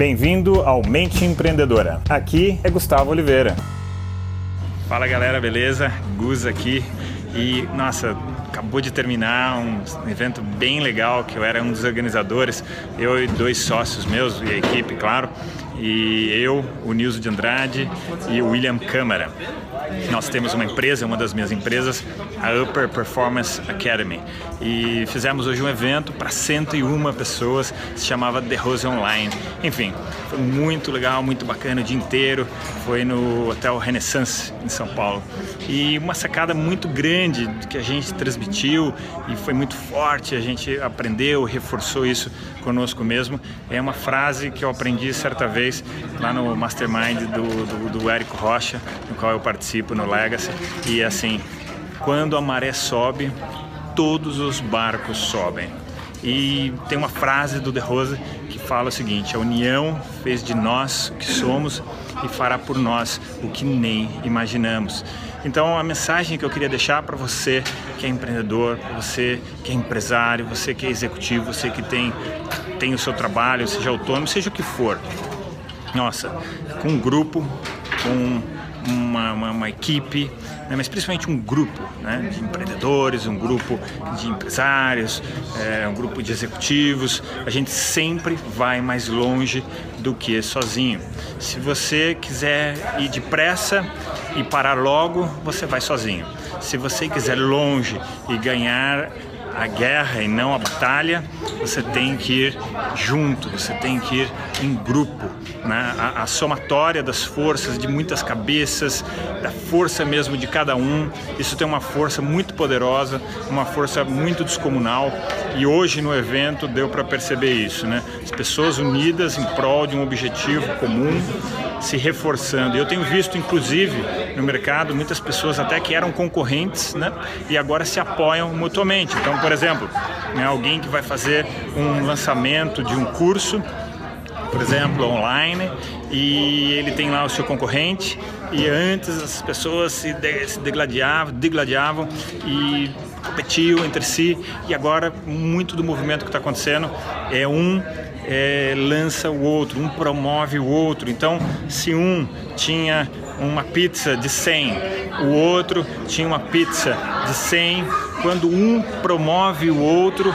Bem-vindo ao Mente Empreendedora. Aqui é Gustavo Oliveira. Fala galera, beleza? Gus aqui. E nossa, acabou de terminar um evento bem legal que eu era um dos organizadores, eu e dois sócios meus e a equipe, claro, e eu, o Nilson de Andrade e o William Câmara. Nós temos uma empresa, uma das minhas empresas, a Upper Performance Academy. E fizemos hoje um evento para 101 pessoas, se chamava The Rose Online. Enfim, foi muito legal, muito bacana o dia inteiro. Foi no Hotel Renaissance, em São Paulo. E uma sacada muito grande que a gente transmitiu e foi muito forte, a gente aprendeu, reforçou isso conosco mesmo. É uma frase que eu aprendi certa vez lá no Mastermind do, do, do Érico Rocha, no qual eu participo no Legacy. E assim, quando a maré sobe, todos os barcos sobem. E tem uma frase do De Rosa que fala o seguinte: a união fez de nós o que somos e fará por nós o que nem imaginamos. Então, a mensagem que eu queria deixar para você que é empreendedor, para você que é empresário, você que é executivo, você que tem, tem o seu trabalho, seja autônomo, seja o que for. Nossa, com um grupo, com uma, uma, uma equipe, né, mas principalmente um grupo né, de empreendedores, um grupo de empresários, é, um grupo de executivos. A gente sempre vai mais longe do que sozinho. Se você quiser ir depressa e parar logo, você vai sozinho. Se você quiser longe e ganhar a guerra e não a batalha, você tem que ir junto, você tem que ir em grupo. Né? A, a, somatória das forças de muitas cabeças, da força mesmo de cada um, isso tem uma força muito poderosa, uma força muito descomunal. E hoje no evento deu para perceber isso, né? As pessoas unidas em prol de um objetivo comum se reforçando. Eu tenho visto, inclusive, no mercado, muitas pessoas até que eram concorrentes, né? E agora se apoiam mutuamente. Então, por exemplo, né, alguém que vai fazer um lançamento de um curso, por exemplo, online, e ele tem lá o seu concorrente, e antes as pessoas se, se degladiavam, degladiavam e competiam entre si, e agora muito do movimento que está acontecendo é um é, lança o outro, um promove o outro. Então, se um tinha uma pizza de 100, o outro tinha uma pizza de 100, quando um promove o outro,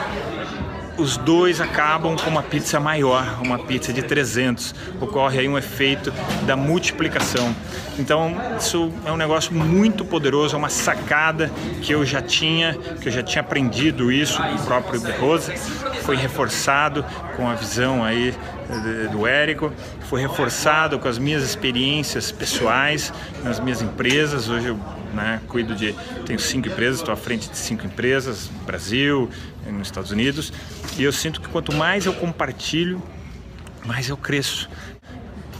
os dois acabam com uma pizza maior, uma pizza de 300. Ocorre aí um efeito da multiplicação. Então, isso é um negócio muito poderoso, é uma sacada que eu já tinha, que eu já tinha aprendido isso do próprio De Rose, foi reforçado com a visão aí do Érico, foi reforçado com as minhas experiências pessoais nas minhas empresas. Hoje eu né, cuido de, tenho cinco empresas, estou à frente de cinco empresas, no Brasil, nos Estados Unidos, e eu sinto que quanto mais eu compartilho, mais eu cresço.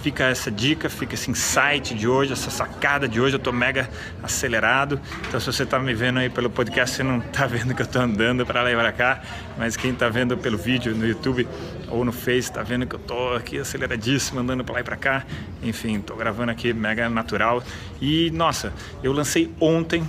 Fica essa dica, fica esse insight de hoje, essa sacada de hoje. Eu estou mega acelerado. Então, se você está me vendo aí pelo podcast, você não está vendo que eu estou andando para lá e para cá. Mas quem está vendo pelo vídeo no YouTube ou no Face está vendo que eu estou aqui aceleradíssimo, andando para lá e para cá. Enfim, estou gravando aqui mega natural. E nossa, eu lancei ontem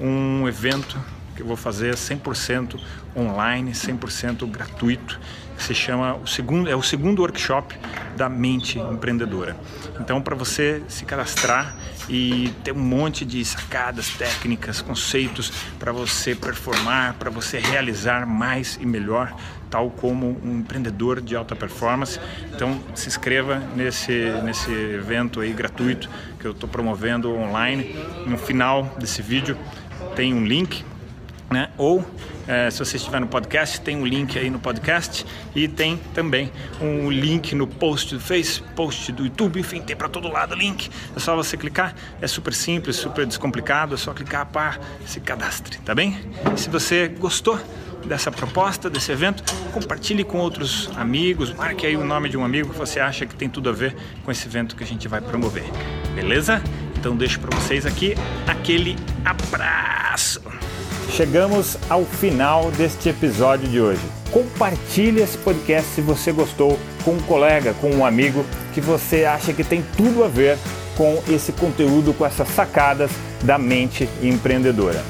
um evento que eu vou fazer 100% online, 100% gratuito, se chama o segundo é o segundo workshop da mente empreendedora. Então, para você se cadastrar e ter um monte de sacadas, técnicas, conceitos para você performar, para você realizar mais e melhor, tal como um empreendedor de alta performance. Então, se inscreva nesse nesse evento aí gratuito que eu estou promovendo online. No final desse vídeo tem um link né? Ou é, se você estiver no podcast, tem um link aí no podcast e tem também um link no post do Face, post do YouTube, enfim, tem para todo lado o link. É só você clicar, é super simples, super descomplicado, é só clicar para se cadastre, tá bem? E se você gostou dessa proposta, desse evento, compartilhe com outros amigos, marque aí o nome de um amigo que você acha que tem tudo a ver com esse evento que a gente vai promover. Beleza? Então deixo para vocês aqui aquele abraço. Chegamos ao final deste episódio de hoje. Compartilhe esse podcast se você gostou com um colega, com um amigo que você acha que tem tudo a ver com esse conteúdo, com essas sacadas da mente empreendedora.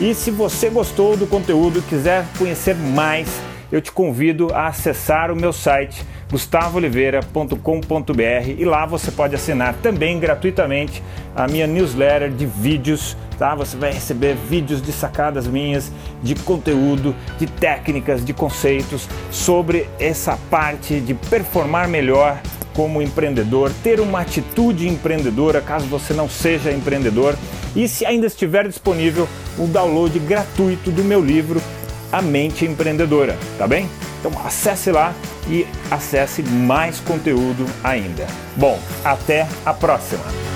E se você gostou do conteúdo e quiser conhecer mais, eu te convido a acessar o meu site gustavooliveira.com.br e lá você pode assinar também gratuitamente a minha newsletter de vídeos, tá? Você vai receber vídeos de sacadas minhas, de conteúdo, de técnicas, de conceitos sobre essa parte de performar melhor como empreendedor, ter uma atitude empreendedora caso você não seja empreendedor e se ainda estiver disponível o download gratuito do meu livro A Mente Empreendedora, tá bem? Então acesse lá e acesse mais conteúdo ainda. Bom, até a próxima!